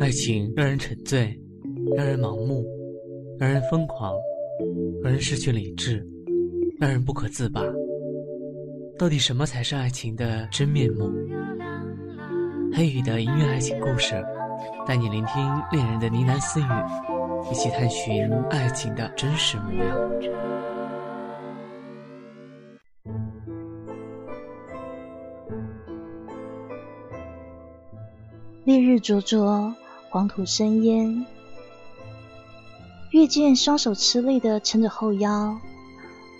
爱情让人沉醉，让人盲目，让人疯狂，让人失去理智，让人不可自拔。到底什么才是爱情的真面目？黑羽的音乐爱情故事，带你聆听恋人的呢喃私语，一起探寻爱情的真实模样。灼灼，黄土生烟。月见双手吃力的撑着后腰，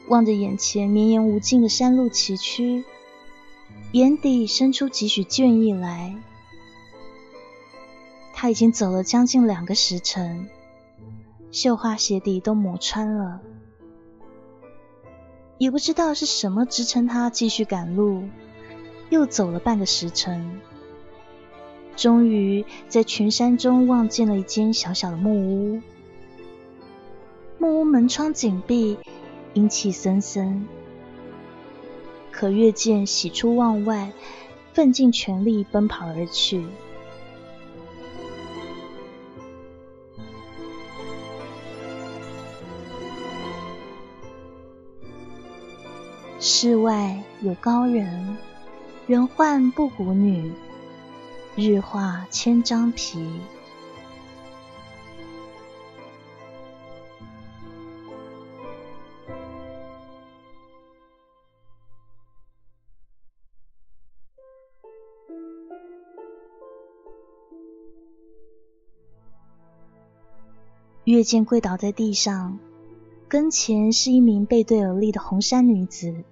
望着眼前绵延无尽的山路崎岖，眼底生出几许倦意来。他已经走了将近两个时辰，绣花鞋底都磨穿了，也不知道是什么支撑他继续赶路，又走了半个时辰。终于在群山中望见了一间小小的木屋，木屋门窗紧闭，阴气森森。可月见喜出望外，奋尽全力奔跑而去。室外有高人，人唤布谷女。日化千张皮。月见跪倒在地上，跟前是一名背对而立的红衫女子，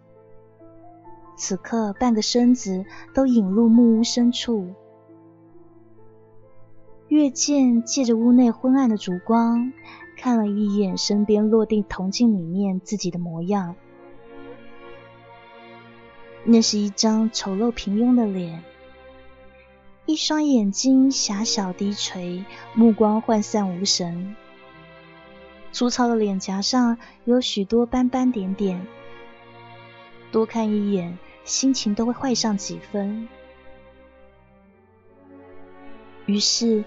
此刻半个身子都隐入木屋深处。月见借着屋内昏暗的烛光，看了一眼身边落地铜镜里面自己的模样。那是一张丑陋平庸的脸，一双眼睛狭小低垂，目光涣散无神。粗糙的脸颊上有许多斑斑点点，多看一眼，心情都会坏上几分。于是，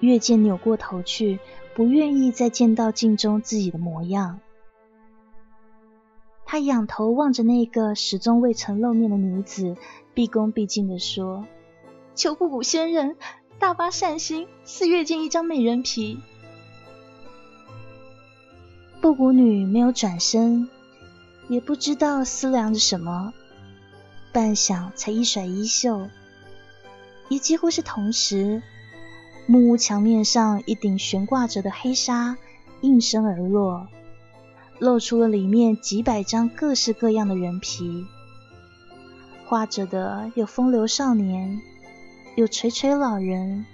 月见扭过头去，不愿意再见到镜中自己的模样。他仰头望着那个始终未曾露面的女子，毕恭毕敬地说：“求布谷仙人大发善心，赐月见一张美人皮。”布谷女没有转身，也不知道思量着什么，半晌才一甩衣袖。也几乎是同时，木屋墙面上一顶悬挂着的黑纱应声而落，露出了里面几百张各式各样的人皮。画着的有风流少年，有垂垂老人，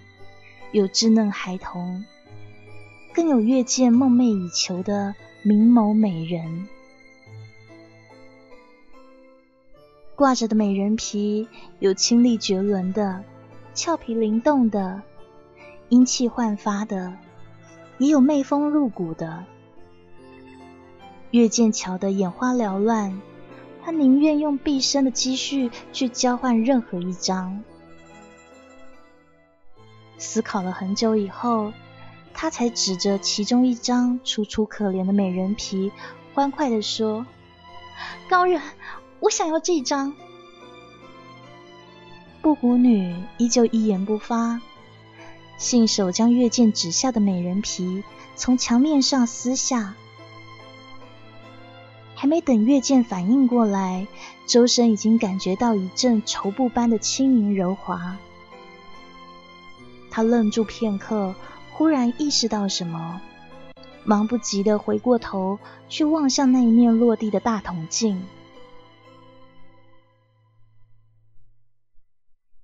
有稚嫩孩童，更有月见梦寐以求的明眸美人。挂着的美人皮有清丽绝伦的。俏皮灵动的，英气焕发的，也有媚风入骨的。月见瞧得眼花缭乱，他宁愿用毕生的积蓄去交换任何一张。思考了很久以后，他才指着其中一张楚楚可怜的美人皮，欢快地说：“高人，我想要这张。”布谷女依旧一言不发，信手将月见指下的美人皮从墙面上撕下。还没等月见反应过来，周身已经感觉到一阵绸布般的轻盈柔滑。他愣住片刻，忽然意识到什么，忙不及的回过头去望向那一面落地的大铜镜。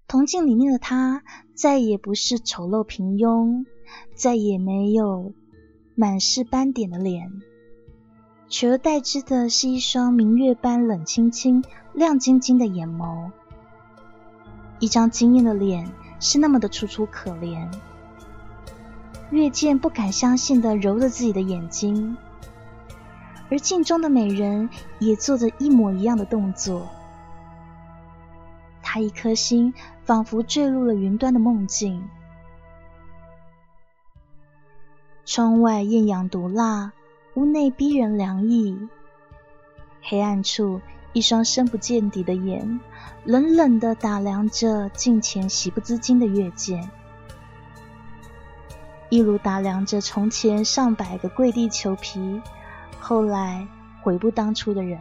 铜镜里面的他再也不是丑陋平庸，再也没有满是斑点的脸，取而代之的是一双明月般冷清清、亮晶晶的眼眸。一张惊艳的脸是那么的楚楚可怜。月见不敢相信的揉着自己的眼睛，而镜中的美人也做着一模一样的动作。他一颗心仿佛坠入了云端的梦境。窗外艳阳毒辣，屋内逼人凉意。黑暗处，一双深不见底的眼，冷冷的打量着镜前喜不自禁的月见，一如打量着从前上百个跪地求皮，后来悔不当初的人。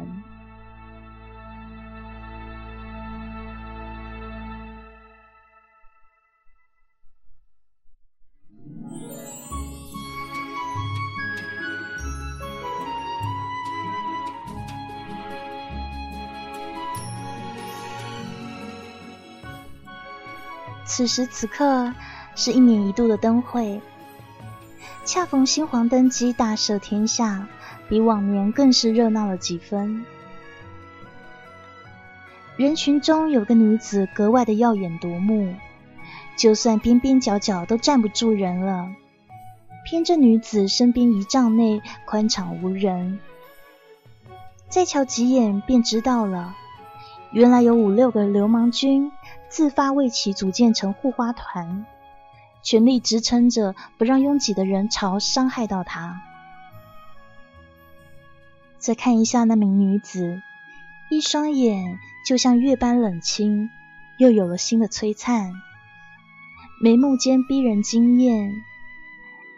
此时此刻是一年一度的灯会，恰逢新皇登基，大赦天下，比往年更是热闹了几分。人群中有个女子格外的耀眼夺目，就算边边角角都站不住人了，偏这女子身边一丈内宽敞无人，再瞧几眼便知道了，原来有五六个流氓军。自发为其组建成护花团，全力支撑着，不让拥挤的人潮伤害到他。再看一下那名女子，一双眼就像月般冷清，又有了新的璀璨，眉目间逼人惊艳，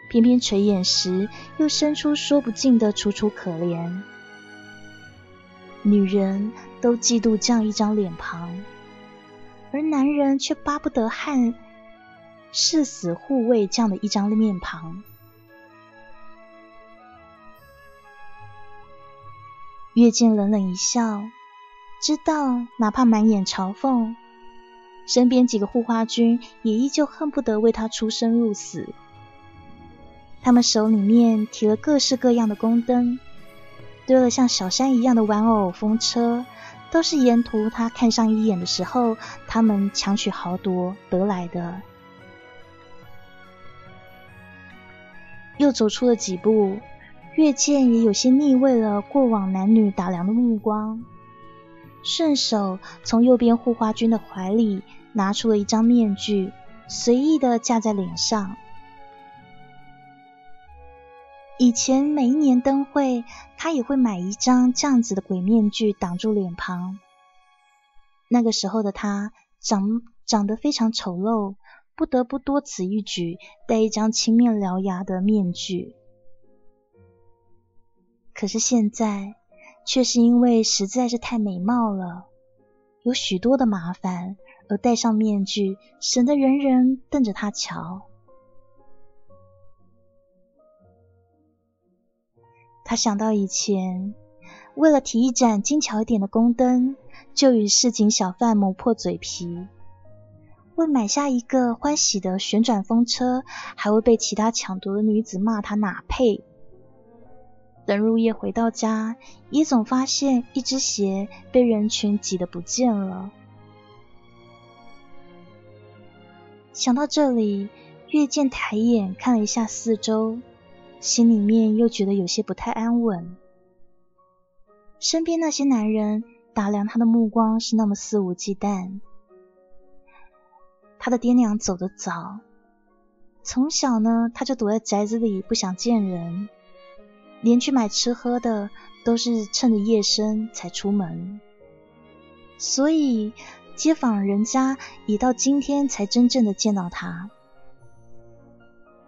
偏偏垂眼时又生出说不尽的楚楚可怜。女人都嫉妒这样一张脸庞。而男人却巴不得和誓死护卫这样的一张面庞。月见冷冷一笑，知道哪怕满眼嘲讽，身边几个护花军也依旧恨不得为他出生入死。他们手里面提了各式各样的宫灯，堆了像小山一样的玩偶风车。都是沿途他看上一眼的时候，他们强取豪夺得来的。又走出了几步，月见也有些腻味了过往男女打量的目光，顺手从右边护花军的怀里拿出了一张面具，随意的架在脸上。以前每一年灯会，他也会买一张这样子的鬼面具挡住脸庞。那个时候的他长长得非常丑陋，不得不多此一举，戴一张青面獠牙的面具。可是现在，却是因为实在是太美貌了，有许多的麻烦，而戴上面具，省得人人瞪着他瞧。他想到以前，为了提一盏精巧一点的宫灯，就与市井小贩磨破嘴皮；为买下一个欢喜的旋转风车，还会被其他抢夺的女子骂他哪配。等入夜回到家，也总发现一只鞋被人群挤得不见了。想到这里，月见抬眼看了一下四周。心里面又觉得有些不太安稳，身边那些男人打量他的目光是那么肆无忌惮。他的爹娘走得早，从小呢他就躲在宅子里不想见人，连去买吃喝的都是趁着夜深才出门，所以街坊人家也到今天才真正的见到他。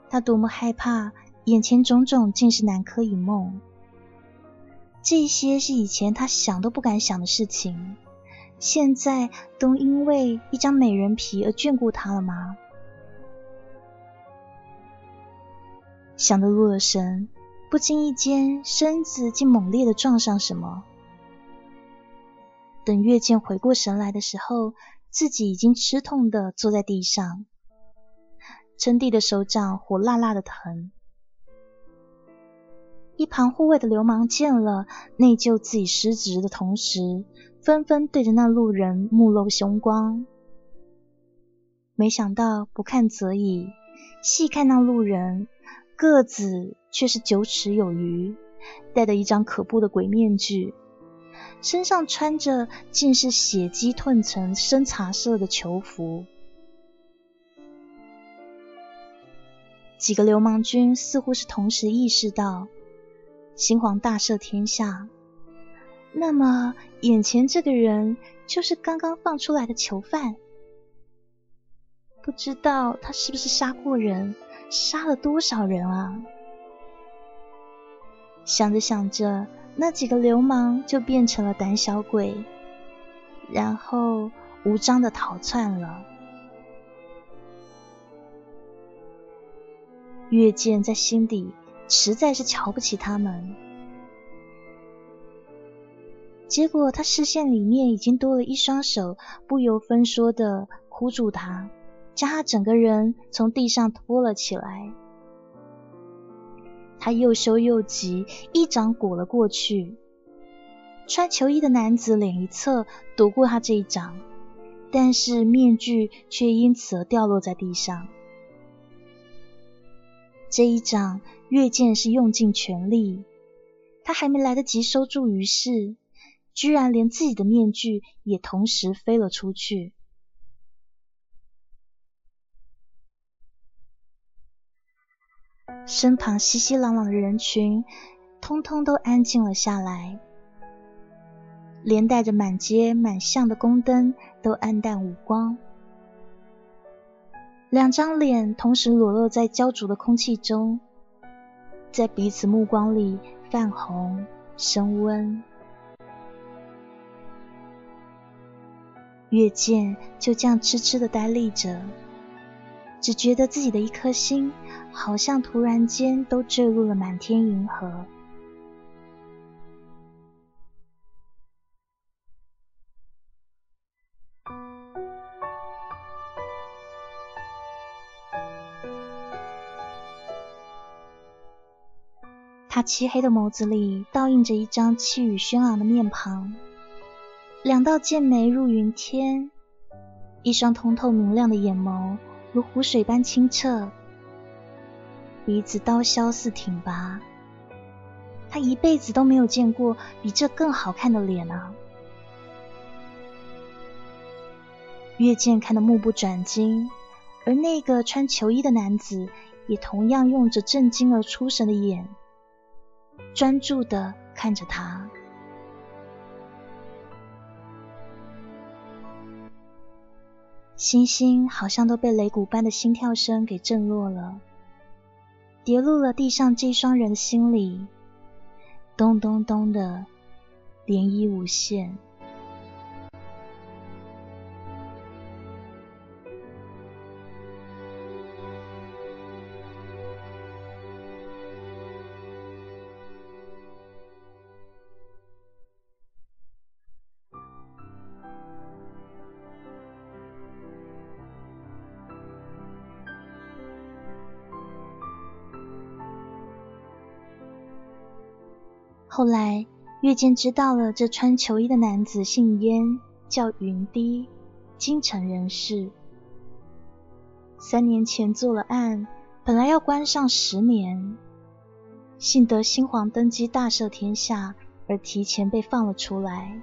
他多么害怕！眼前种种竟是南柯一梦，这些是以前他想都不敢想的事情，现在都因为一张美人皮而眷顾他了吗？想得入了神，不经意间身子竟猛烈的撞上什么。等月见回过神来的时候，自己已经吃痛的坐在地上，撑地的手掌火辣辣的疼。一旁护卫的流氓见了，内疚自己失职的同时，纷纷对着那路人目露凶光。没想到不看则已，细看那路人，个子却是九尺有余，戴着一张可怖的鬼面具，身上穿着竟是血迹褪成深茶色的囚服。几个流氓军似乎是同时意识到，新皇大赦天下，那么眼前这个人就是刚刚放出来的囚犯。不知道他是不是杀过人，杀了多少人啊？想着想着，那几个流氓就变成了胆小鬼，然后无章的逃窜了。月见在心底实在是瞧不起他们，结果他视线里面已经多了一双手，不由分说的箍住他。将他整个人从地上拖了起来，他又羞又急，一掌裹了过去。穿球衣的男子脸一侧躲过他这一掌，但是面具却因此而掉落在地上。这一掌，月剑是用尽全力，他还没来得及收住于是，居然连自己的面具也同时飞了出去。身旁熙熙攘攘的人群，通通都安静了下来，连带着满街满巷的宫灯都暗淡无光。两张脸同时裸露在焦灼的空气中，在彼此目光里泛红升温。月见就这样痴痴的呆立着。只觉得自己的一颗心，好像突然间都坠入了满天银河。他漆黑的眸子里倒映着一张气宇轩昂的面庞，两道剑眉入云天，一双通透明亮的眼眸。如湖水般清澈，鼻子刀削似挺拔。他一辈子都没有见过比这更好看的脸啊！月见看得目不转睛，而那个穿球衣的男子也同样用着震惊而出神的眼，专注的看着他。星星好像都被擂鼓般的心跳声给震落了，跌入了地上这一双人的心里，咚咚咚的涟漪无限。后来，月见知道了这穿球衣的男子姓燕，叫云低，京城人士。三年前做了案，本来要关上十年，幸得新皇登基大赦天下，而提前被放了出来。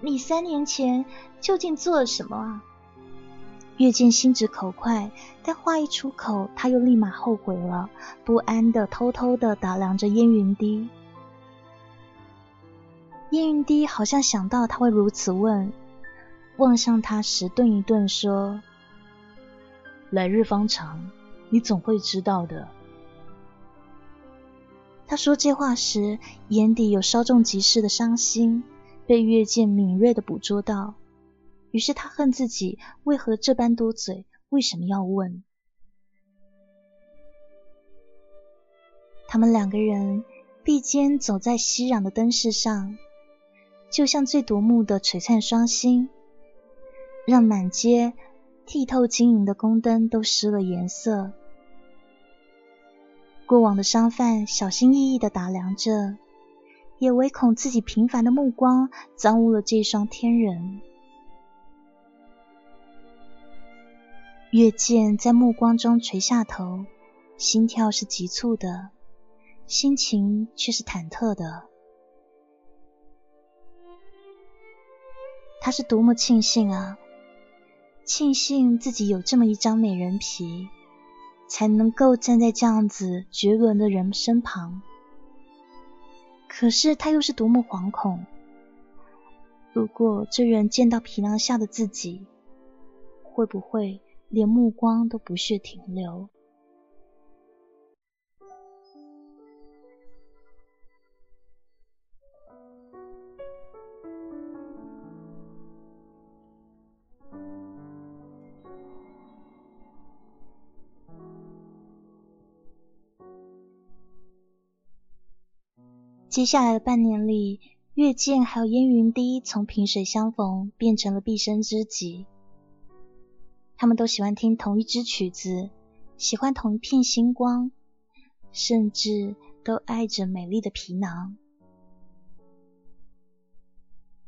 你三年前究竟做了什么啊？月见心直口快，但话一出口，他又立马后悔了，不安的偷偷的打量着燕云低。燕云低好像想到他会如此问，望向他时顿一顿，说：“来日方长，你总会知道的。”他说这话时，眼底有稍纵即逝的伤心，被月见敏锐的捕捉到。于是他恨自己为何这般多嘴，为什么要问？他们两个人并肩走在熙攘的灯饰上，就像最夺目的璀璨双星，让满街剔透晶莹的宫灯都失了颜色。过往的商贩小心翼翼的打量着，也唯恐自己平凡的目光脏污了这双天人。月见在目光中垂下头，心跳是急促的，心情却是忐忑的。他是多么庆幸啊！庆幸自己有这么一张美人皮，才能够站在这样子绝伦的人身旁。可是他又是多么惶恐！如果这人见到皮囊下的自己，会不会连目光都不屑停留？接下来的半年里，月见还有烟云滴从萍水相逢变成了毕生知己。他们都喜欢听同一支曲子，喜欢同一片星光，甚至都爱着美丽的皮囊。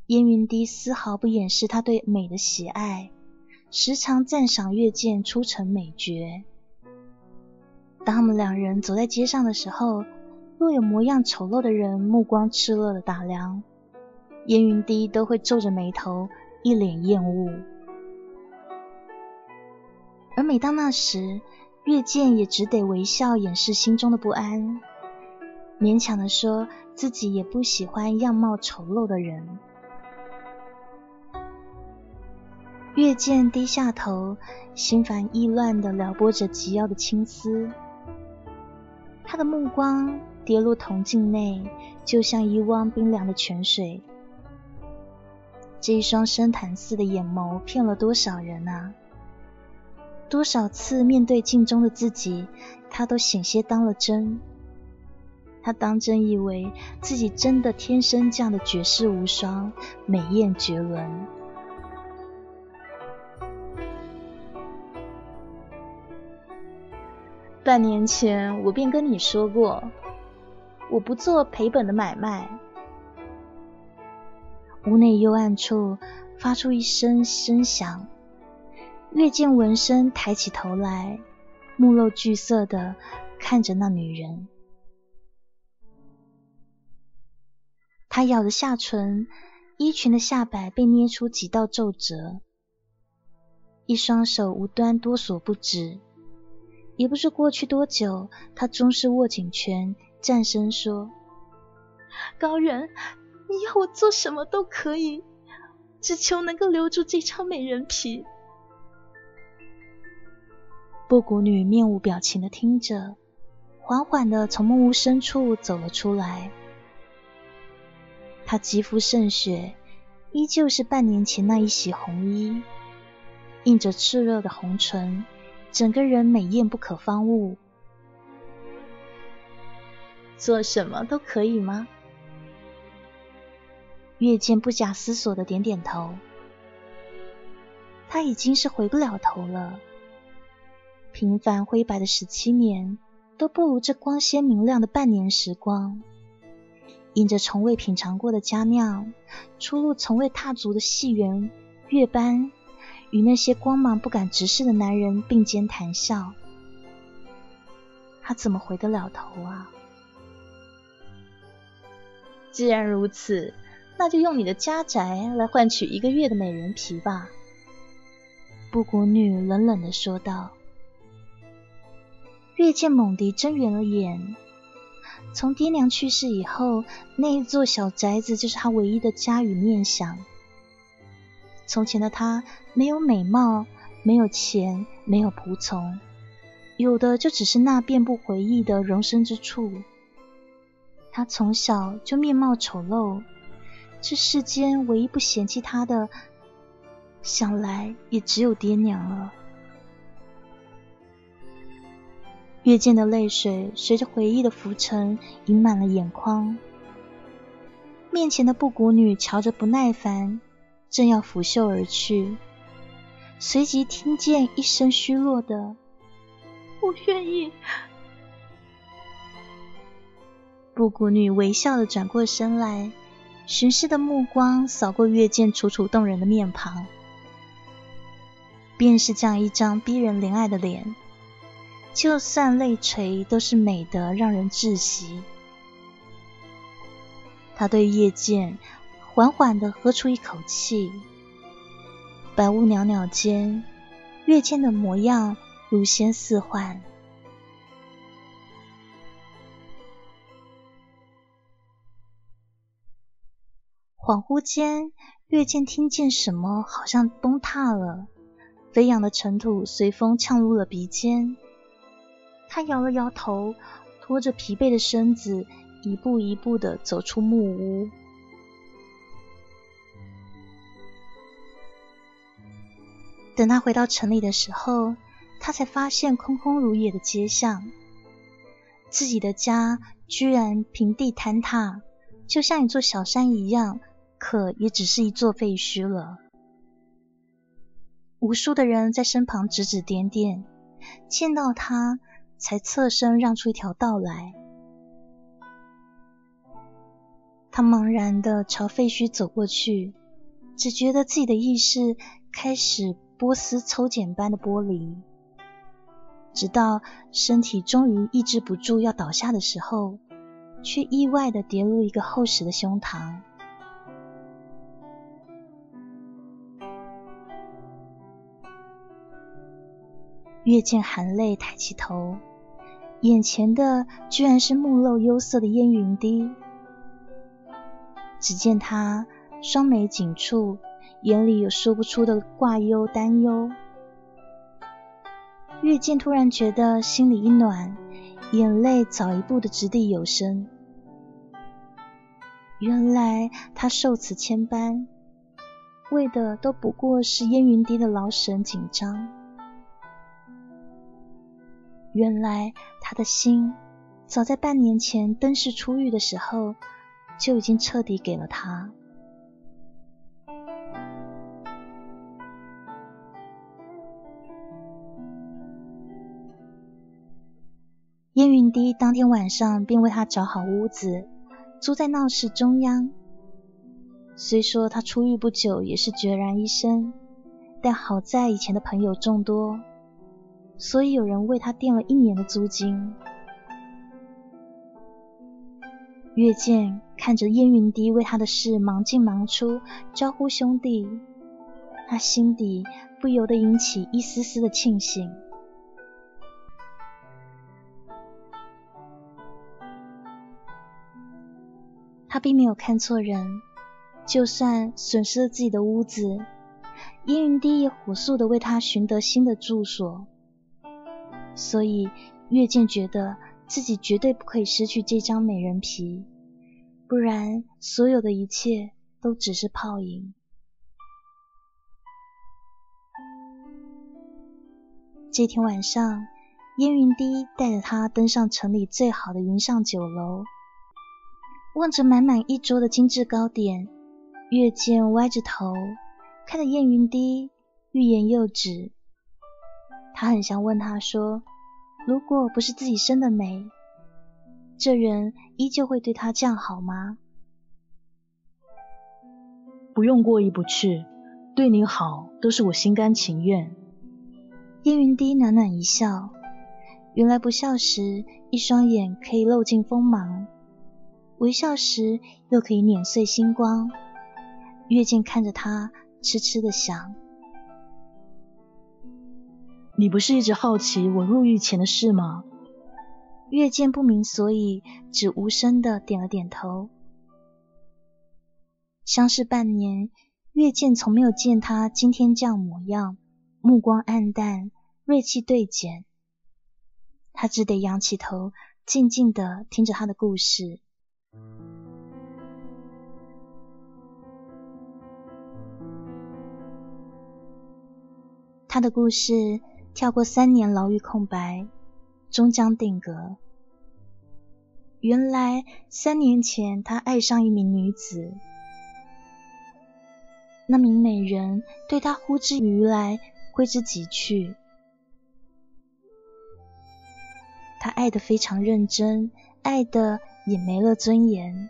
烟云滴丝毫不掩饰他对美的喜爱，时常赞赏月见出尘美绝。当他们两人走在街上的时候，若有模样丑陋的人目光炽热的打量，烟云滴都会皱着眉头，一脸厌恶。而每当那时，月见也只得微笑掩饰心中的不安，勉强的说自己也不喜欢样貌丑陋的人。月见低下头，心烦意乱的撩拨着及腰的青丝，他的目光。跌入铜镜内，就像一汪冰凉的泉水。这一双深潭似的眼眸，骗了多少人啊！多少次面对镜中的自己，他都险些当了真。他当真以为自己真的天生这样的绝世无双，美艳绝伦。半年前，我便跟你说过。我不做赔本的买卖。屋内幽暗处发出一声声响，月见闻声抬起头来，目露惧色的看着那女人。她咬着下唇，衣裙的下摆被捏出几道皱褶，一双手无端哆嗦不止。也不知过去多久，她终是握紧拳。战声说：“高人，你要我做什么都可以，只求能够留住这张美人皮。”布谷女面无表情的听着，缓缓的从木屋深处走了出来。她肌肤渗血，依旧是半年前那一袭红衣，映着炽热的红唇，整个人美艳不可方物。做什么都可以吗？月见不假思索的点点头。他已经是回不了头了。平凡灰白的十七年，都不如这光鲜明亮的半年时光。饮着从未品尝过的佳酿，出入从未踏足的戏园、月班，与那些光芒不敢直视的男人并肩谈笑，他怎么回得了头啊？既然如此，那就用你的家宅来换取一个月的美人皮吧。”布谷女冷冷的说道。月见猛地睁圆了眼，从爹娘去世以后，那一座小宅子就是他唯一的家与念想。从前的他没有美貌，没有钱，没有仆从，有的就只是那遍布回忆的容身之处。他从小就面貌丑陋，这世间唯一不嫌弃他的，想来也只有爹娘了。月见的泪水随着回忆的浮沉，盈满了眼眶。面前的布谷女瞧着不耐烦，正要拂袖而去，随即听见一声虚弱的：“我愿意。”布谷女微笑的转过身来，巡视的目光扫过月见楚楚动人的面庞，便是这样一张逼人怜爱的脸，就算泪垂都是美得让人窒息。他对月剑缓缓的喝出一口气，白雾袅袅间，月剑的模样如仙似幻。恍惚间，月剑听见什么，好像崩塌了，飞扬的尘土随风呛入了鼻尖。他摇了摇头，拖着疲惫的身子，一步一步的走出木屋。等他回到城里的时候，他才发现空空如也的街巷，自己的家居然平地坍塌，就像一座小山一样。可也只是一座废墟了。无数的人在身旁指指点点，见到他才侧身让出一条道来。他茫然的朝废墟走过去，只觉得自己的意识开始波斯抽茧般的剥离，直到身体终于抑制不住要倒下的时候，却意外的跌入一个厚实的胸膛。月见含泪抬起头，眼前的居然是目露忧色的烟云滴。只见他双眉紧蹙，眼里有说不出的挂忧担忧。月见突然觉得心里一暖，眼泪早一步的掷地有声。原来他受此牵绊，为的都不过是烟云滴的劳神紧张。原来他的心，早在半年前登试出狱的时候，就已经彻底给了他。燕云滴当天晚上便为他找好屋子，租在闹市中央。虽说他出狱不久，也是孑然一身，但好在以前的朋友众多。所以有人为他垫了一年的租金。月见看着燕云滴为他的事忙进忙出，招呼兄弟，他心底不由得引起一丝丝的庆幸。他并没有看错人，就算损失了自己的屋子，燕云滴也火速的为他寻得新的住所。所以，月见觉得自己绝对不可以失去这张美人皮，不然所有的一切都只是泡影。这天晚上，烟云滴带着他登上城里最好的云上酒楼，望着满满一桌的精致糕点，月见歪着头看着烟云滴，欲言又止。他很想问他说：“如果不是自己生的美，这人依旧会对他这样好吗？”不用过意不去，对你好都是我心甘情愿。燕云低暖暖一笑，原来不笑时一双眼可以漏尽锋芒，微笑时又可以碾碎星光。月见看着他，痴痴的想。你不是一直好奇我入狱前的事吗？月见不明所以，只无声的点了点头。相识半年，月见从没有见他今天这样模样，目光暗淡，锐气对减。他只得仰起头，静静的听着他的故事。他的故事。跳过三年牢狱空白，终将定格。原来三年前，他爱上一名女子，那名美人对他呼之欲来，挥之即去。他爱得非常认真，爱的也没了尊严。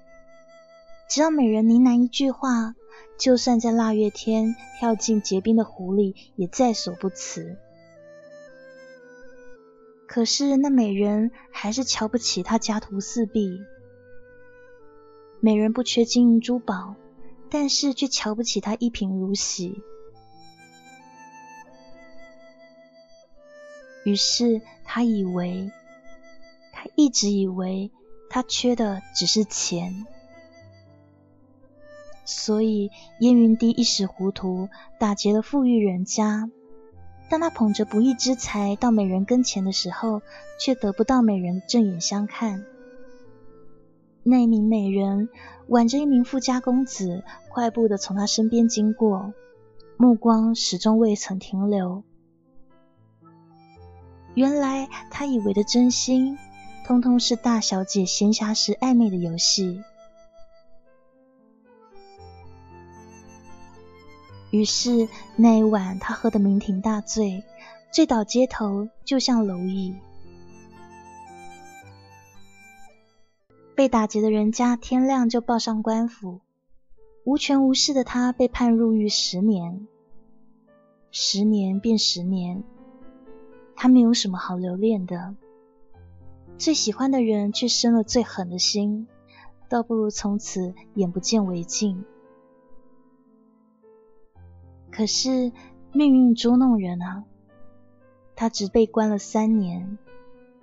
只要美人呢喃一句话，就算在腊月天跳进结冰的湖里，也在所不辞。可是那美人还是瞧不起他家徒四壁。美人不缺金银珠宝，但是却瞧不起他一贫如洗。于是他以为，他一直以为他缺的只是钱，所以燕云帝一时糊涂，打劫了富裕人家，当他捧着不义之财到美人跟前的时候，却得不到美人正眼相看。那名美人挽着一名富家公子，快步的从他身边经过，目光始终未曾停留。原来他以为的真心，通通是大小姐闲暇时暧昧的游戏。于是那一晚，他喝得酩酊大醉，醉倒街头，就像蝼蚁。被打劫的人家天亮就报上官府，无权无势的他被判入狱十年。十年变十年。他没有什么好留恋的，最喜欢的人却生了最狠的心，倒不如从此眼不见为净。可是命运捉弄人啊，他只被关了三年，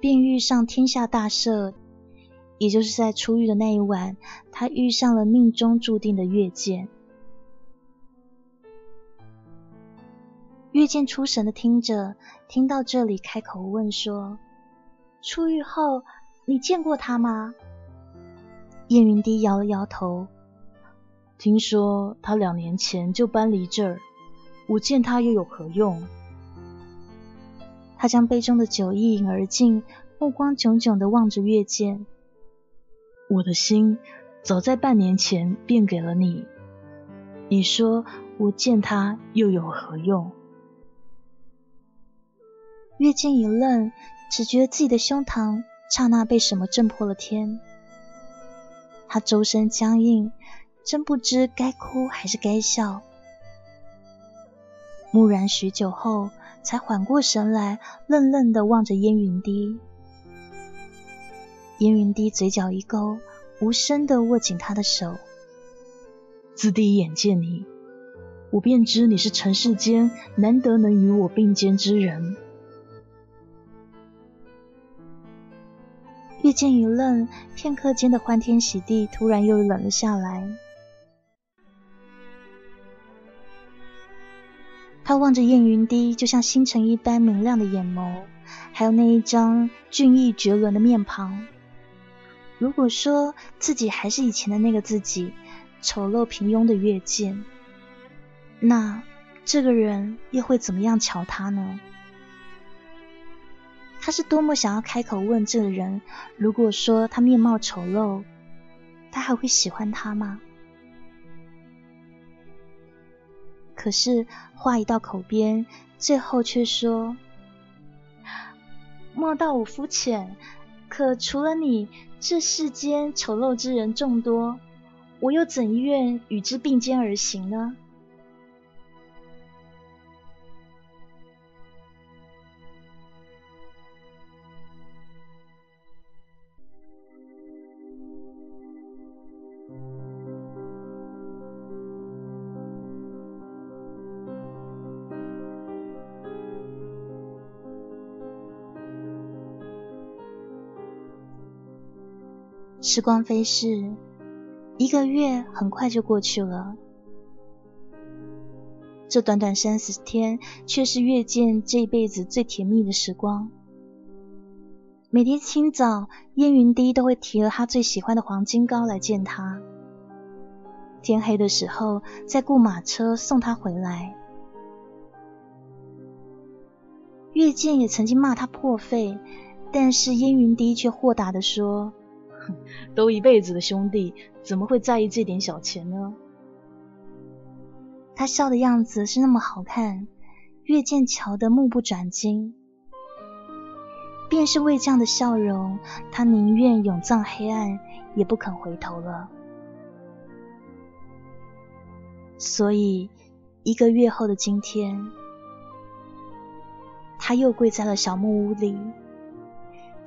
便遇上天下大赦，也就是在出狱的那一晚，他遇上了命中注定的月见。月见出神的听着。听到这里，开口问说：“出狱后，你见过他吗？”燕云低摇了摇头。听说他两年前就搬离这儿，我见他又有何用？他将杯中的酒一饮而尽，目光炯炯的望着月见。我的心早在半年前便给了你，你说我见他又有何用？月见一愣，只觉得自己的胸膛刹那被什么震破了天。他周身僵硬，真不知该哭还是该笑。木然许久后，才缓过神来，愣愣的望着烟云低。烟云低嘴角一勾，无声的握紧他的手。自第一眼见你，我便知你是尘世间难得能与我并肩之人。遇见一愣，片刻间的欢天喜地突然又冷了下来。他望着燕云低，就像星辰一般明亮的眼眸，还有那一张俊逸绝伦的面庞。如果说自己还是以前的那个自己，丑陋平庸的月见，那这个人又会怎么样瞧他呢？他是多么想要开口问这个人：如果说他面貌丑陋，他还会喜欢他吗？可是话一到口边，最后却说：“莫道我肤浅，可除了你，这世间丑陋之人众多，我又怎愿与之并肩而行呢？”时光飞逝，一个月很快就过去了。这短短三十天，却是月见这一辈子最甜蜜的时光。每天清早，燕云低都会提了他最喜欢的黄金糕来见他。天黑的时候，再雇马车送他回来。月见也曾经骂他破费，但是燕云低却豁达的说。都一辈子的兄弟，怎么会在意这点小钱呢？他笑的样子是那么好看，月见瞧得目不转睛。便是为这样的笑容，他宁愿永葬黑暗，也不肯回头了。所以一个月后的今天，他又跪在了小木屋里。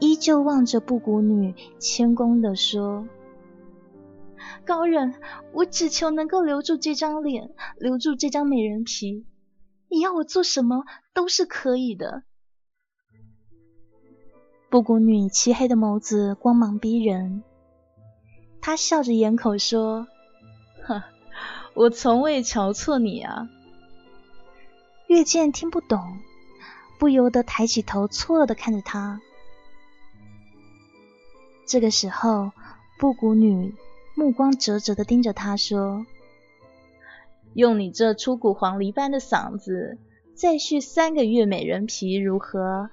依旧望着布谷女，谦恭的说：“高人，我只求能够留住这张脸，留住这张美人皮，你要我做什么都是可以的。”布谷女漆黑的眸子光芒逼人，她笑着掩口说：“哈，我从未瞧错你啊。”月见听不懂，不由得抬起头，错愕的看着他。这个时候，布谷女目光灼灼的盯着他说：“用你这出谷黄鹂般的嗓子，再续三个月美人皮如何？”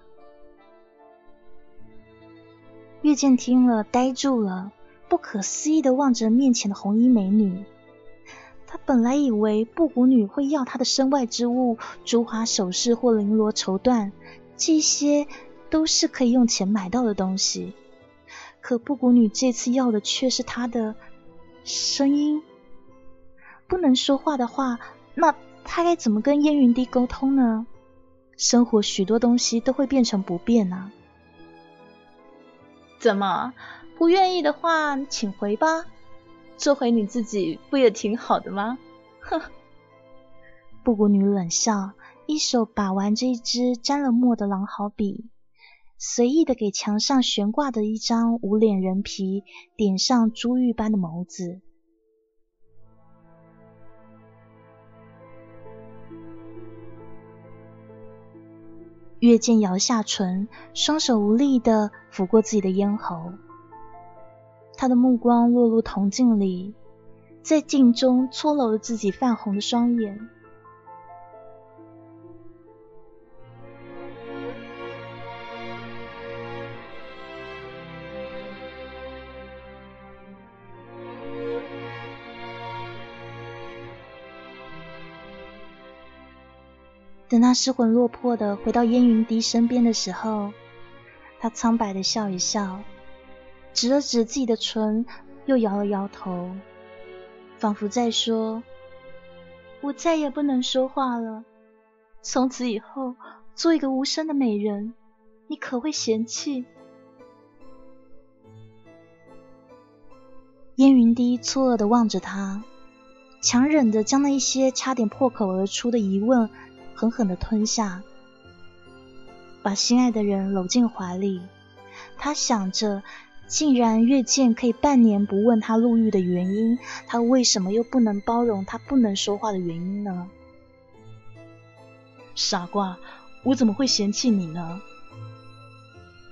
月见听了，呆住了，不可思议的望着面前的红衣美女。他本来以为布谷女会要他的身外之物，珠华首饰或绫罗绸缎，这些都是可以用钱买到的东西。可布谷女这次要的却是他的声音。不能说话的话，那他该怎么跟燕云帝沟通呢？生活许多东西都会变成不变啊。怎么不愿意的话，请回吧，做回你自己不也挺好的吗？哼！布谷女冷笑，一手把玩着一支沾了墨的狼毫笔，随意的给墙上悬挂的一张无脸人皮点上珠玉般的眸子。月见摇下唇，双手无力的抚过自己的咽喉。他的目光落入铜镜里，在镜中搓揉了自己泛红的双眼。等他失魂落魄的回到烟云滴身边的时候，他苍白的笑一笑，指了指自己的唇，又摇了摇头，仿佛在说：“我再也不能说话了，从此以后做一个无声的美人，你可会嫌弃？”烟云滴错愕的望着他，强忍着将那一些差点破口而出的疑问。狠狠的吞下，把心爱的人搂进怀里。他想着，竟然月见可以半年不问他入狱的原因，他为什么又不能包容他不能说话的原因呢？傻瓜，我怎么会嫌弃你呢？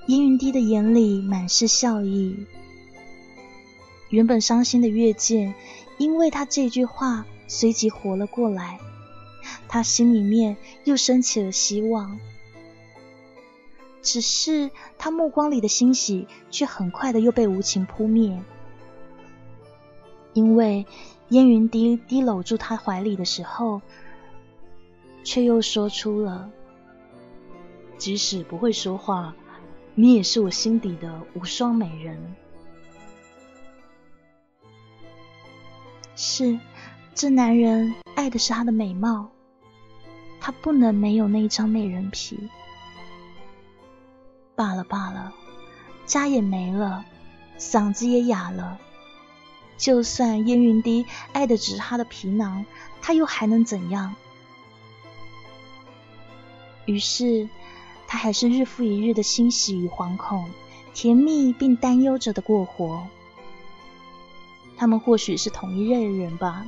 烟云滴的眼里满是笑意。原本伤心的月见，因为他这句话，随即活了过来。他心里面又升起了希望，只是他目光里的欣喜却很快的又被无情扑灭，因为烟云滴滴搂住他怀里的时候，却又说出了：“即使不会说话，你也是我心底的无双美人。”是，这男人爱的是她的美貌。他不能没有那张美人皮。罢了罢了，家也没了，嗓子也哑了。就算燕云低爱的只是他的皮囊，他又还能怎样？于是，他还是日复一日的欣喜与惶恐，甜蜜并担忧着的过活。他们或许是同一类人吧。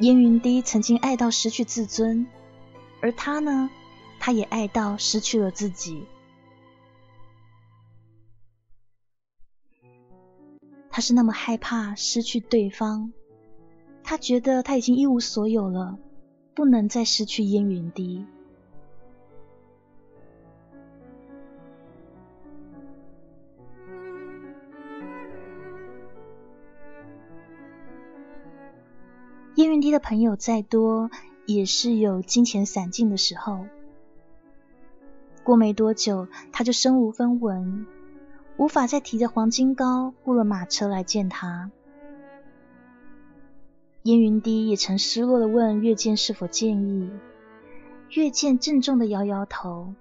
燕云低曾经爱到失去自尊，而他呢，他也爱到失去了自己。他是那么害怕失去对方，他觉得他已经一无所有了，不能再失去燕云低。叶云滴的朋友再多，也是有金钱散尽的时候。过没多久，他就身无分文，无法再提着黄金糕雇了马车来见他。燕云滴也曾失落的问月见是否介意，月见郑重的摇摇头。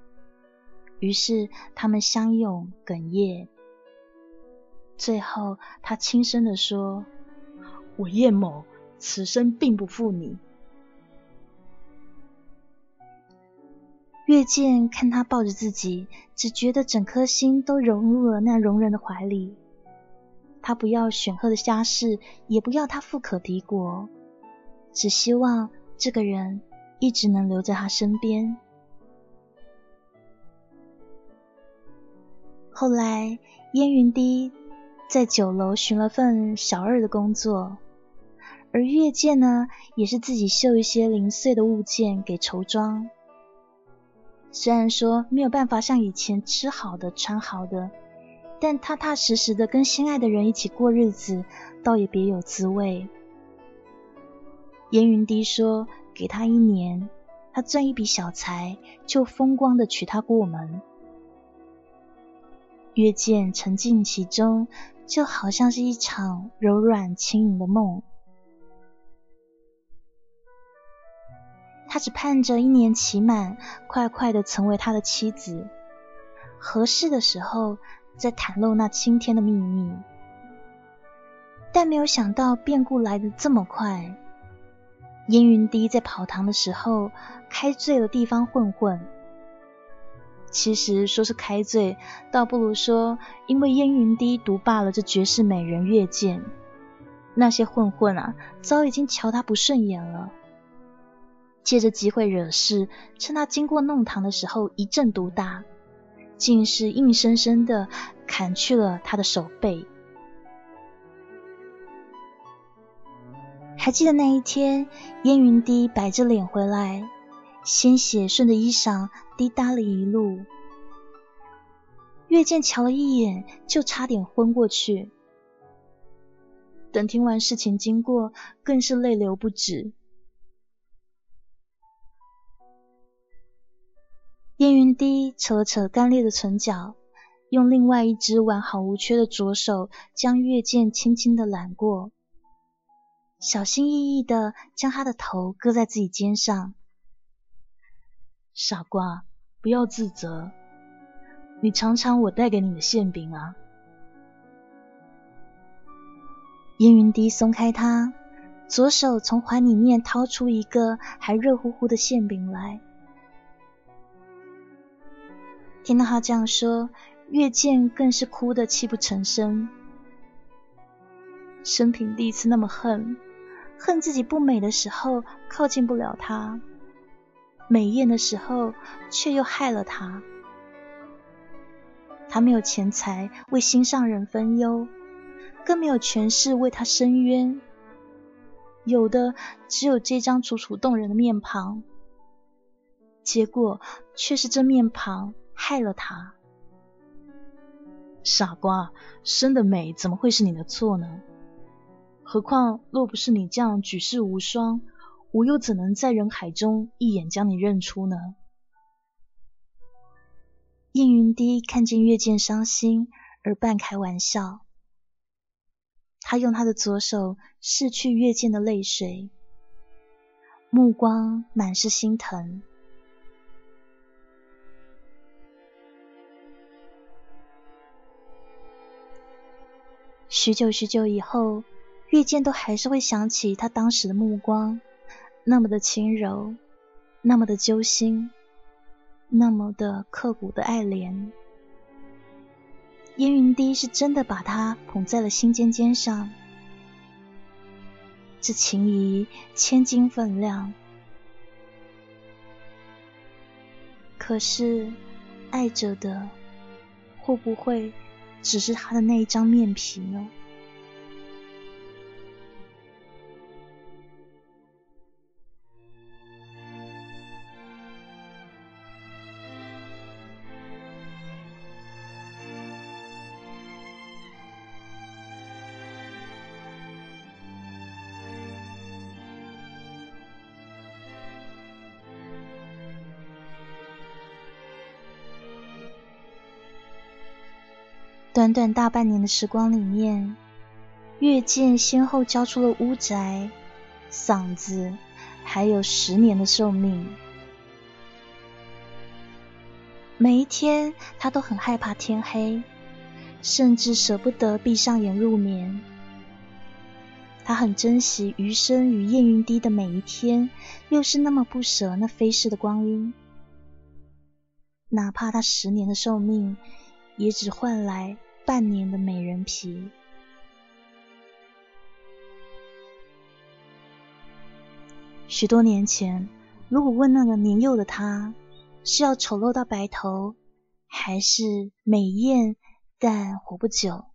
于是他们相拥哽咽，最后他轻声的说：“我叶某。”此生并不负你。月见看他抱着自己，只觉得整颗心都融入了那容人的怀里。他不要显赫的家世，也不要他富可敌国，只希望这个人一直能留在他身边。后来，燕云低在酒楼寻了份小二的工作，而月见呢，也是自己绣一些零碎的物件给绸庄。虽然说没有办法像以前吃好的穿好的，但踏踏实实的跟心爱的人一起过日子，倒也别有滋味。严云低说：“给他一年，他赚一笔小财，就风光的娶她过门。”月见沉浸其中，就好像是一场柔软轻盈的梦。他只盼着一年期满，快快的成为他的妻子，合适的时候再袒露那青天的秘密。但没有想到变故来得这么快。燕云低在跑堂的时候开醉了地方混混，其实说是开醉，倒不如说因为燕云低独霸了这绝世美人月见，那些混混啊，早已经瞧他不顺眼了。借着机会惹事，趁他经过弄堂的时候一阵毒打，竟是硬生生的砍去了他的手背。还记得那一天，燕云低摆着脸回来，鲜血顺着衣裳滴答了一路。月见瞧了一眼，就差点昏过去。等听完事情经过，更是泪流不止。燕云低扯了扯干裂的唇角，用另外一只完好无缺的左手将月剑轻轻的揽过，小心翼翼的将他的头搁在自己肩上。傻瓜，不要自责，你尝尝我带给你的馅饼啊！燕云低松开他，左手从怀里面掏出一个还热乎乎的馅饼来。听到他这样说，月见更是哭得泣不成声。生平第一次那么恨，恨自己不美的时候靠近不了他，美艳的时候却又害了他。他没有钱财为心上人分忧，更没有权势为他伸冤，有的只有这张楚楚动人的面庞，结果却是这面庞。害了他，傻瓜，生的美怎么会是你的错呢？何况若不是你这样举世无双，我又怎能在人海中一眼将你认出呢？燕云低看见月见伤心，而半开玩笑。他用他的左手拭去月见的泪水，目光满是心疼。许久许久以后，月见都还是会想起他当时的目光，那么的轻柔，那么的揪心，那么的刻骨的爱怜。燕云低是真的把他捧在了心尖尖上，这情谊千斤分量。可是爱着的，会不会？只是他的那一张面皮呢？短短大半年的时光里面，月见先后交出了屋宅、嗓子，还有十年的寿命。每一天，他都很害怕天黑，甚至舍不得闭上眼入眠。他很珍惜余生与燕云低的每一天，又是那么不舍那飞逝的光阴。哪怕他十年的寿命，也只换来半年的美人皮。许多年前，如果问那个年幼的他，是要丑陋到白头，还是美艳但活不久，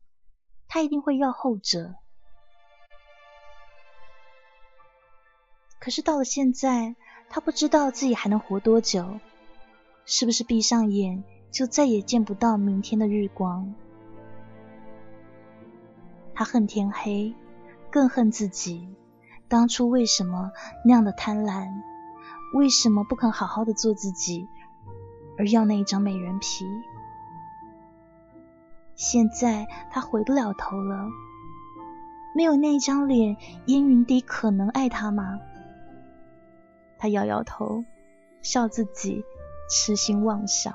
他一定会要后者。可是到了现在，他不知道自己还能活多久，是不是闭上眼就再也见不到明天的日光？他恨天黑，更恨自己。当初为什么那样的贪婪？为什么不肯好好的做自己，而要那一张美人皮？现在他回不了头了。没有那张脸，燕云迪可能爱他吗？他摇摇头，笑自己痴心妄想。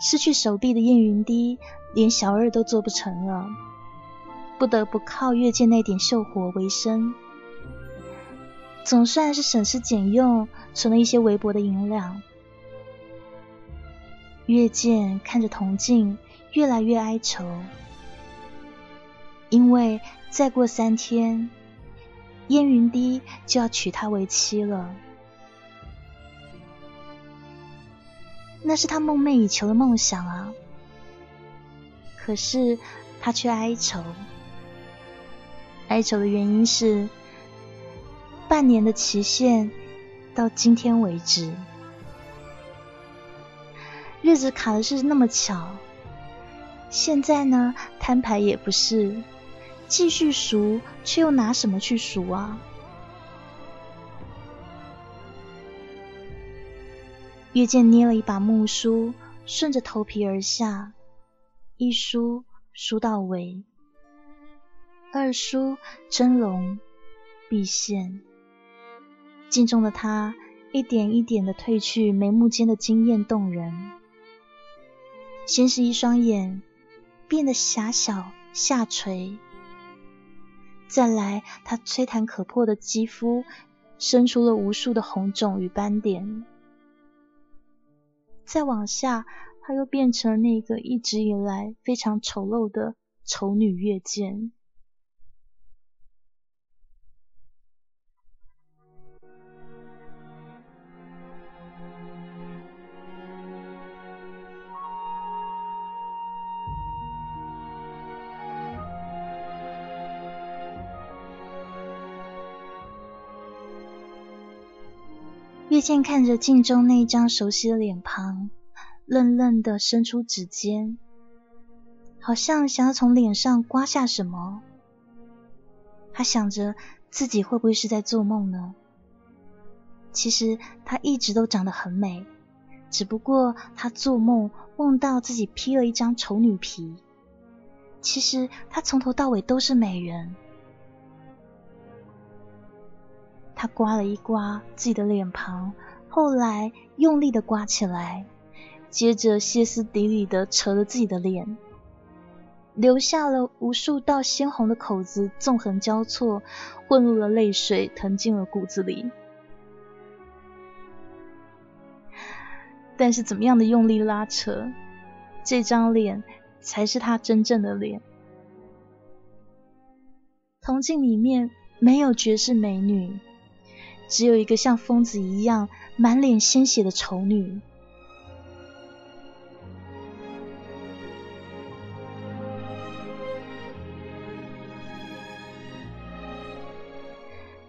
失去手臂的燕云滴，连小二都做不成了，不得不靠月见那点绣活为生。总算是省吃俭用，存了一些微薄的银两。月见看着铜镜，越来越哀愁，因为再过三天，燕云滴就要娶她为妻了。那是他梦寐以求的梦想啊！可是他却哀愁，哀愁的原因是半年的期限到今天为止，日子卡的是那么巧。现在呢，摊牌也不是，继续赎，却又拿什么去赎啊？月见捏了一把木梳，顺着头皮而下，一梳梳到尾，二梳真容毕现。镜中的他一点一点的褪去眉目间的惊艳动人，先是一双眼变得狭小下垂，再来他吹弹可破的肌肤生出了无数的红肿与斑点。再往下，她又变成那个一直以来非常丑陋的丑女月见。月见看着镜中那张熟悉的脸庞，愣愣的伸出指尖，好像想要从脸上刮下什么。他想着自己会不会是在做梦呢？其实他一直都长得很美，只不过他做梦梦到自己披了一张丑女皮。其实他从头到尾都是美人。他刮了一刮自己的脸庞，后来用力的刮起来，接着歇斯底里的扯了自己的脸，留下了无数道鲜红的口子，纵横交错，混入了泪水，疼进了骨子里。但是怎么样的用力拉扯，这张脸才是他真正的脸。铜镜里面没有绝世美女。只有一个像疯子一样满脸鲜血的丑女。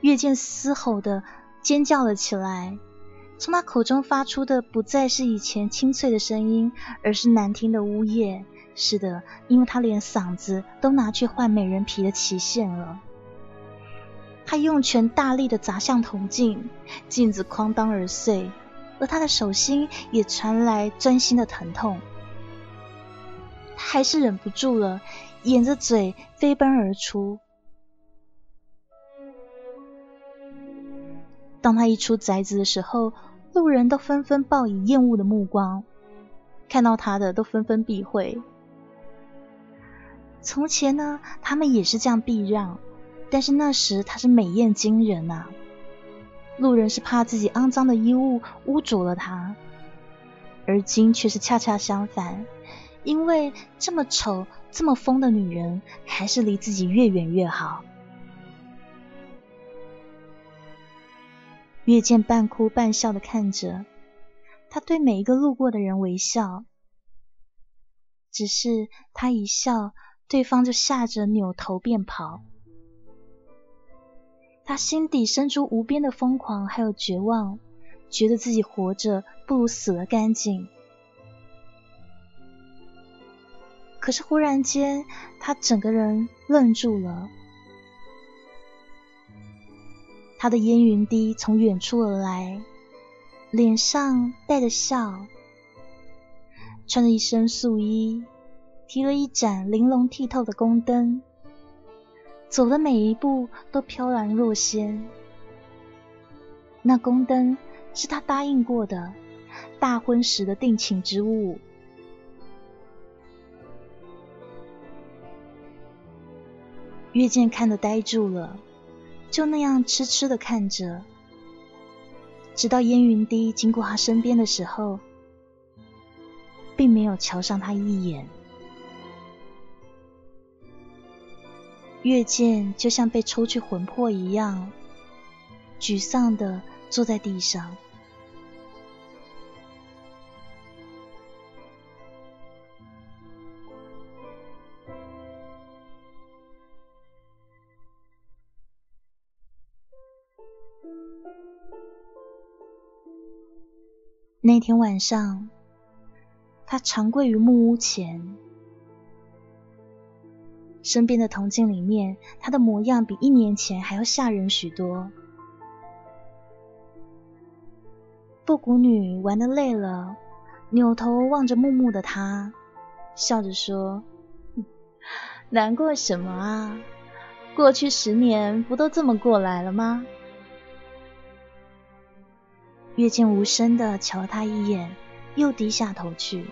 月见嘶吼的尖叫了起来，从他口中发出的不再是以前清脆的声音，而是难听的呜咽。是的，因为他连嗓子都拿去换美人皮的期限了。他用拳大力的砸向铜镜，镜子哐当而碎，而他的手心也传来钻心的疼痛。他还是忍不住了，掩着嘴飞奔而出。当他一出宅子的时候，路人都纷纷报以厌恶的目光，看到他的都纷纷避讳。从前呢，他们也是这样避让。但是那时她是美艳惊人啊，路人是怕自己肮脏的衣物污浊了她，而今却是恰恰相反，因为这么丑、这么疯的女人，还是离自己越远越好。月见半哭半笑的看着，他对每一个路过的人微笑，只是他一笑，对方就吓着扭头便跑。他心底生出无边的疯狂，还有绝望，觉得自己活着不如死了干净。可是忽然间，他整个人愣住了。他的烟云滴从远处而来，脸上带着笑，穿着一身素衣，提了一盏玲珑剔透的宫灯，走的每一步都飘然若仙。那宫灯是他答应过的大婚时的定情之物。月见看得呆住了。就那样痴痴的看着，直到烟云滴经过他身边的时候，并没有瞧上他一眼。月见就像被抽去魂魄一样，沮丧的坐在地上。那天晚上，他长跪于木屋前，身边的铜镜里面，他的模样比一年前还要吓人许多。布谷女玩的累了，扭头望着木木的他，笑着说：“难过什么啊？过去十年不都这么过来了吗？”月见无声的瞧他一眼，又低下头去。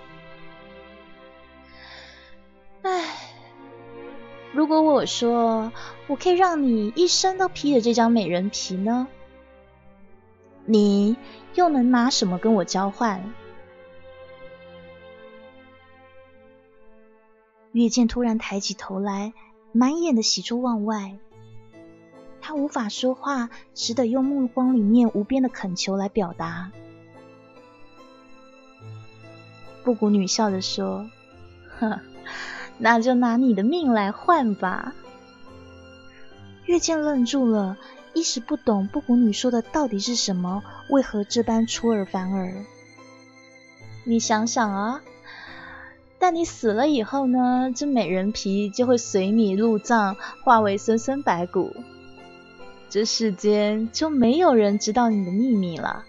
唉，如果我说我可以让你一生都披着这张美人皮呢？你又能拿什么跟我交换？月见突然抬起头来，满眼的喜出望外。他无法说话，只得用目光里面无边的恳求来表达。布谷女笑着说：“呵，那就拿你的命来换吧。”月见愣住了，一时不懂布谷女说的到底是什么，为何这般出尔反尔？你想想啊，但你死了以后呢，这美人皮就会随你入葬，化为森森白骨。这世间就没有人知道你的秘密了。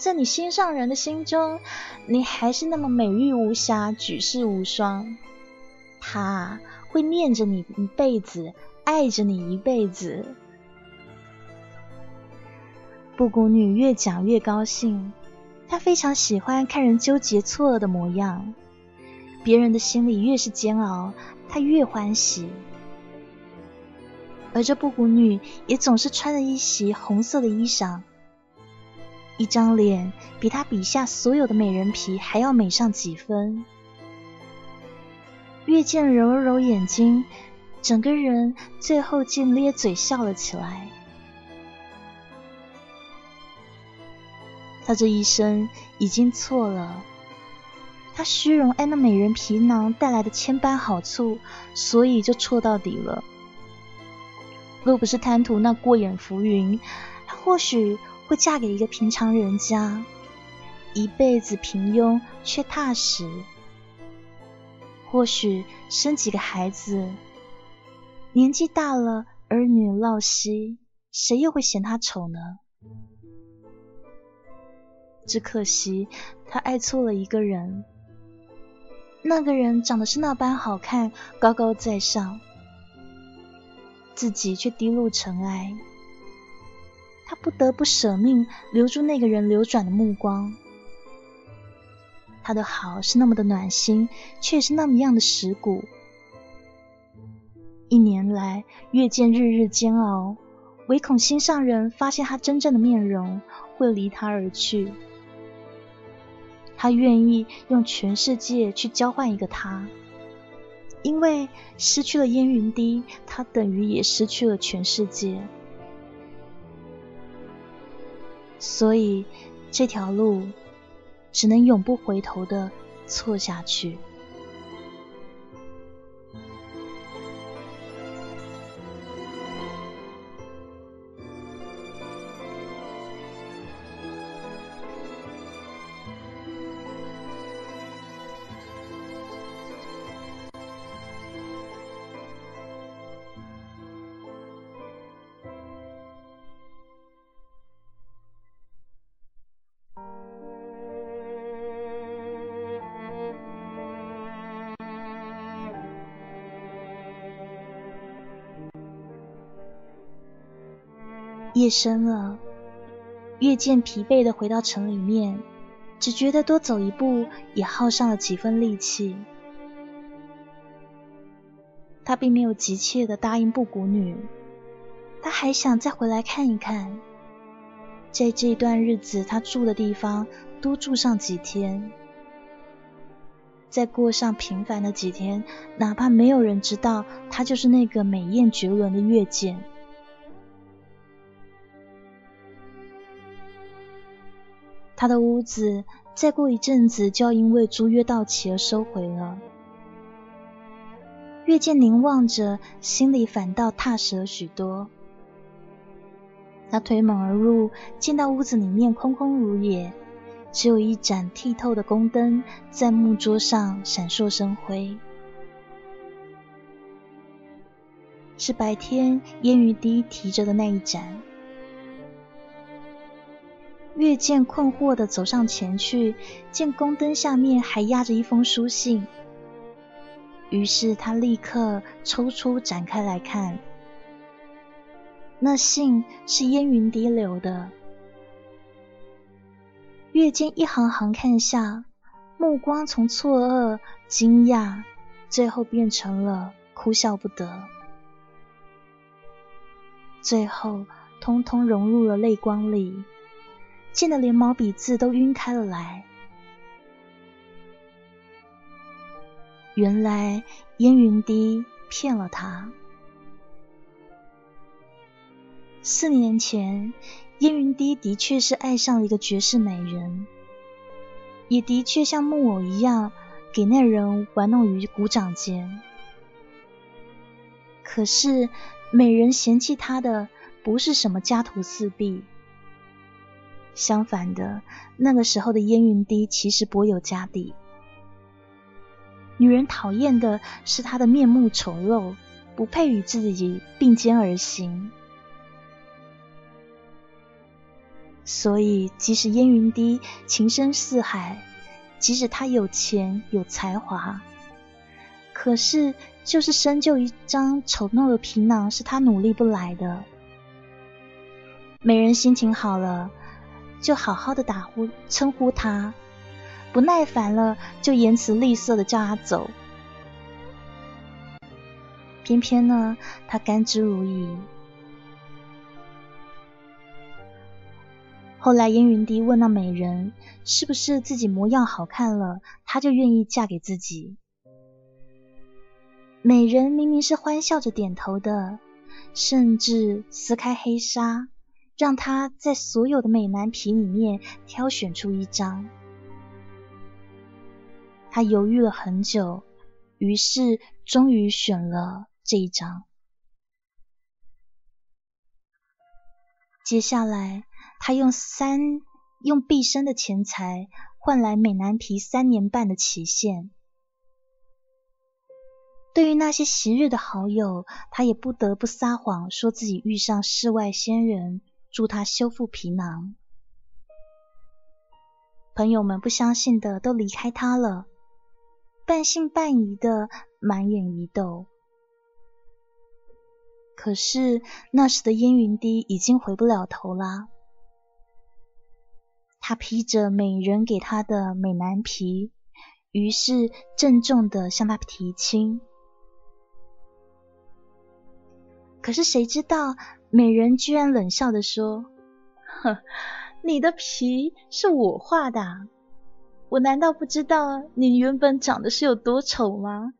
在你心上人的心中，你还是那么美玉无瑕、举世无双。他会念着你一辈子，爱着你一辈子。布谷女越讲越高兴，她非常喜欢看人纠结错愕的模样。别人的心里越是煎熬，她越欢喜。而这布谷女也总是穿着一袭红色的衣裳，一张脸比他笔下所有的美人皮还要美上几分。月见揉了揉眼睛，整个人最后竟咧嘴笑了起来。他这一生已经错了，他虚荣爱那美人皮囊带来的千般好处，所以就错到底了。若不是贪图那过眼浮云，他或许会嫁给一个平常人家，一辈子平庸却踏实。或许生几个孩子，年纪大了儿女落膝，谁又会嫌她丑呢？只可惜她爱错了一个人，那个人长得是那般好看，高高在上。自己却低入尘埃，他不得不舍命留住那个人流转的目光。他的好是那么的暖心，却是那么样的蚀骨。一年来，月见日日煎熬，唯恐心上人发现他真正的面容，会离他而去。他愿意用全世界去交换一个他，因为失去了烟云滴，他等于也失去了全世界。所以这条路只能永不回头的错下去。深了，月见疲惫的回到城里面，只觉得多走一步也耗上了几分力气。他并没有急切的答应布谷女，他还想再回来看一看，在这段日子他住的地方多住上几天，再过上平凡的几天，哪怕没有人知道他就是那个美艳绝伦的月见。他的屋子再过一阵子就要因为租约到期而收回了。月见凝望着，心里反倒踏实了许多。他推门而入，见到屋子里面空空如也，只有一盏剔透的宫灯在木桌上闪烁生辉，是白天烟雨滴提着的那一盏。月见困惑的走上前去，见宫灯下面还压着一封书信，于是他立刻抽出展开来看。那信是烟云滴留的。月见一行行看下，目光从错愕、惊讶，最后变成了哭笑不得，最后通通融入了泪光里。见得连毛笔字都晕开了来。原来烟云滴骗了他。四年前，烟云滴的确是爱上了一个绝世美人，也的确像木偶一样给那人玩弄于股掌间。可是美人嫌弃他的不是什么家徒四壁。相反的，那个时候的烟云滴其实颇有家底。女人讨厌的是他的面目丑陋，不配与自己并肩而行。所以，即使烟云滴情深似海，即使他有钱有才华，可是就是生就一张丑陋的皮囊，是他努力不来的。美人心情好了。就好好的打呼称呼他，不耐烦了就言辞厉色的叫他走。偏偏呢，他甘之如饴。后来烟云滴问那美人，是不是自己模样好看了，他就愿意嫁给自己？美人明明是欢笑着点头的，甚至撕开黑纱。让他在所有的美男皮里面挑选出一张。他犹豫了很久，于是终于选了这一张。接下来，他用三用毕生的钱财换来美男皮三年半的期限。对于那些昔日的好友，他也不得不撒谎，说自己遇上世外仙人。助他修复皮囊，朋友们不相信的都离开他了，半信半疑的满眼疑窦。可是那时的烟云滴已经回不了头啦，他披着美人给他的美男皮，于是郑重的向他提亲。可是谁知道？美人居然冷笑的说：“哼，你的皮是我画的，我难道不知道你原本长得是有多丑吗？”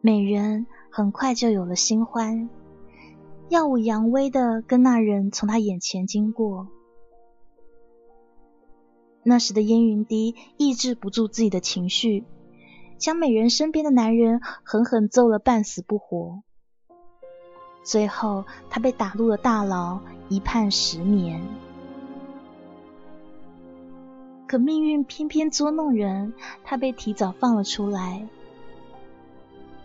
美人很快就有了新欢，耀武扬威的跟那人从他眼前经过。那时的燕云低抑制不住自己的情绪，将美人身边的男人狠狠揍了半死不活。最后，他被打入了大牢，一判十年。可命运偏偏捉弄人，他被提早放了出来。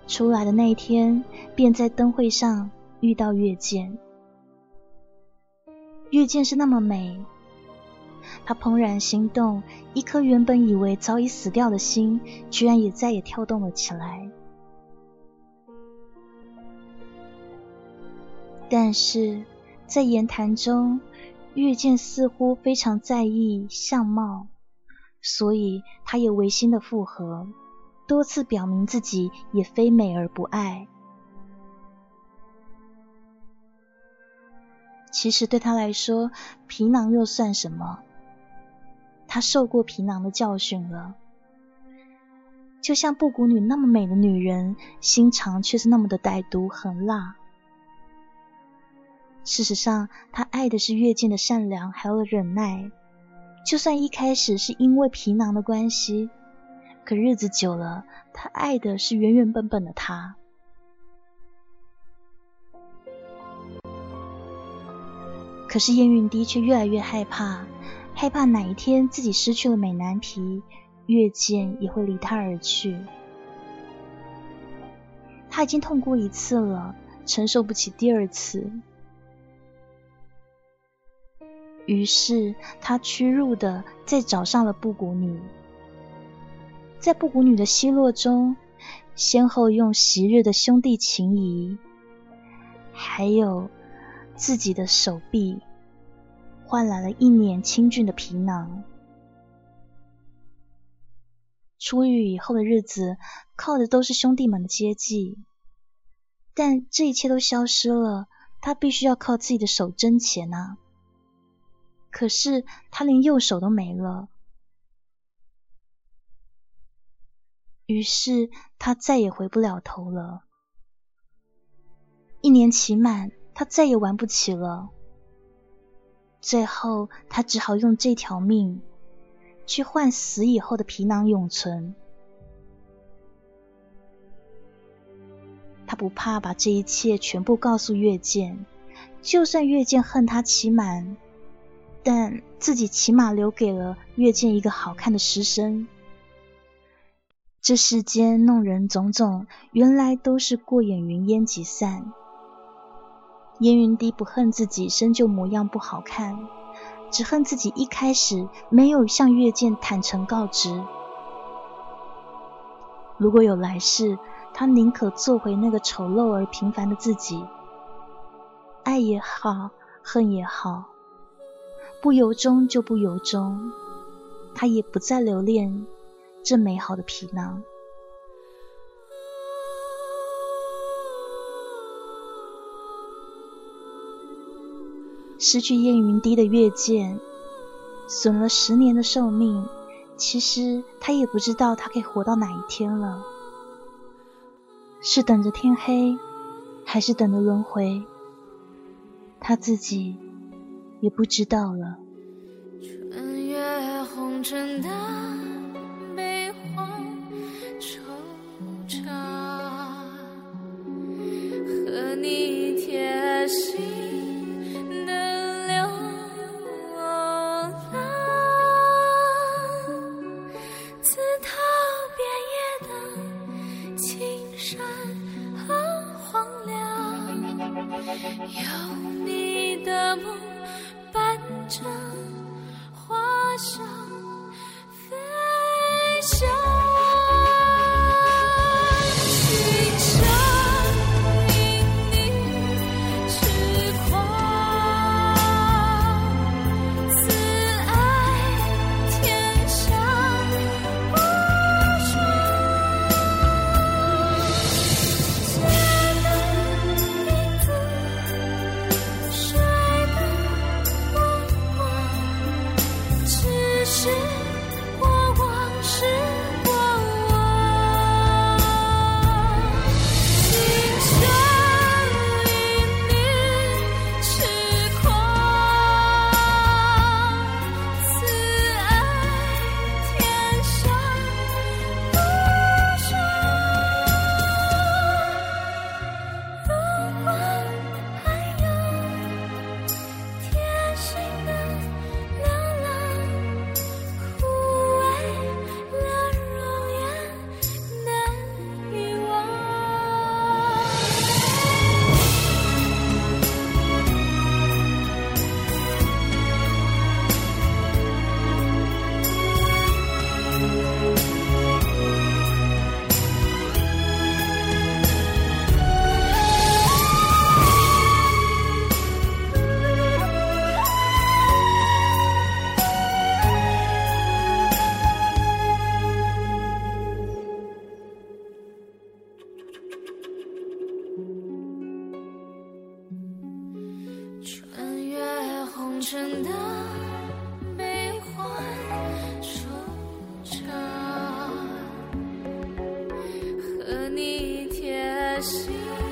出来的那一天，便在灯会上遇到月见。月见是那么美，他怦然心动，一颗原本以为早已死掉的心，居然也再也跳动了起来。但是在言谈中，月见似乎非常在意相貌，所以他也违心的附和。多次表明自己也非美而不爱。其实对他来说，皮囊又算什么？他受过皮囊的教训了。就像布谷女那么美的女人，心肠却是那么的歹毒狠辣。事实上，他爱的是月见的善良还有忍耐。就算一开始是因为皮囊的关系。可日子久了，他爱的是原原本本的他。可是燕云低却越来越害怕，害怕哪一天自己失去了美男皮，月见也会离他而去。他已经痛过一次了，承受不起第二次。于是他屈辱的再找上了布谷女。在布谷女的奚落中，先后用昔日的兄弟情谊，还有自己的手臂，换来了一年清俊的皮囊。出狱以后的日子，靠的都是兄弟们的接济，但这一切都消失了，他必须要靠自己的手挣钱啊！可是他连右手都没了。于是他再也回不了头了。一年期满，他再也玩不起了。最后，他只好用这条命去换死以后的皮囊永存。他不怕把这一切全部告诉月见，就算月见恨他期满，但自己起码留给了月见一个好看的尸身。这世间弄人种种，原来都是过眼云烟即散。烟云低不恨自己生就模样不好看，只恨自己一开始没有向月见坦诚告知。如果有来世，他宁可做回那个丑陋而平凡的自己。爱也好，恨也好，不由衷就不由衷，他也不再留恋。这美好的皮囊，失去燕云低的月剑，损了十年的寿命，其实他也不知道他可以活到哪一天了。是等着天黑，还是等着轮回？他自己也不知道了。穿越红尘的悲欢。惆怅。和你贴心。有你的梦 bless.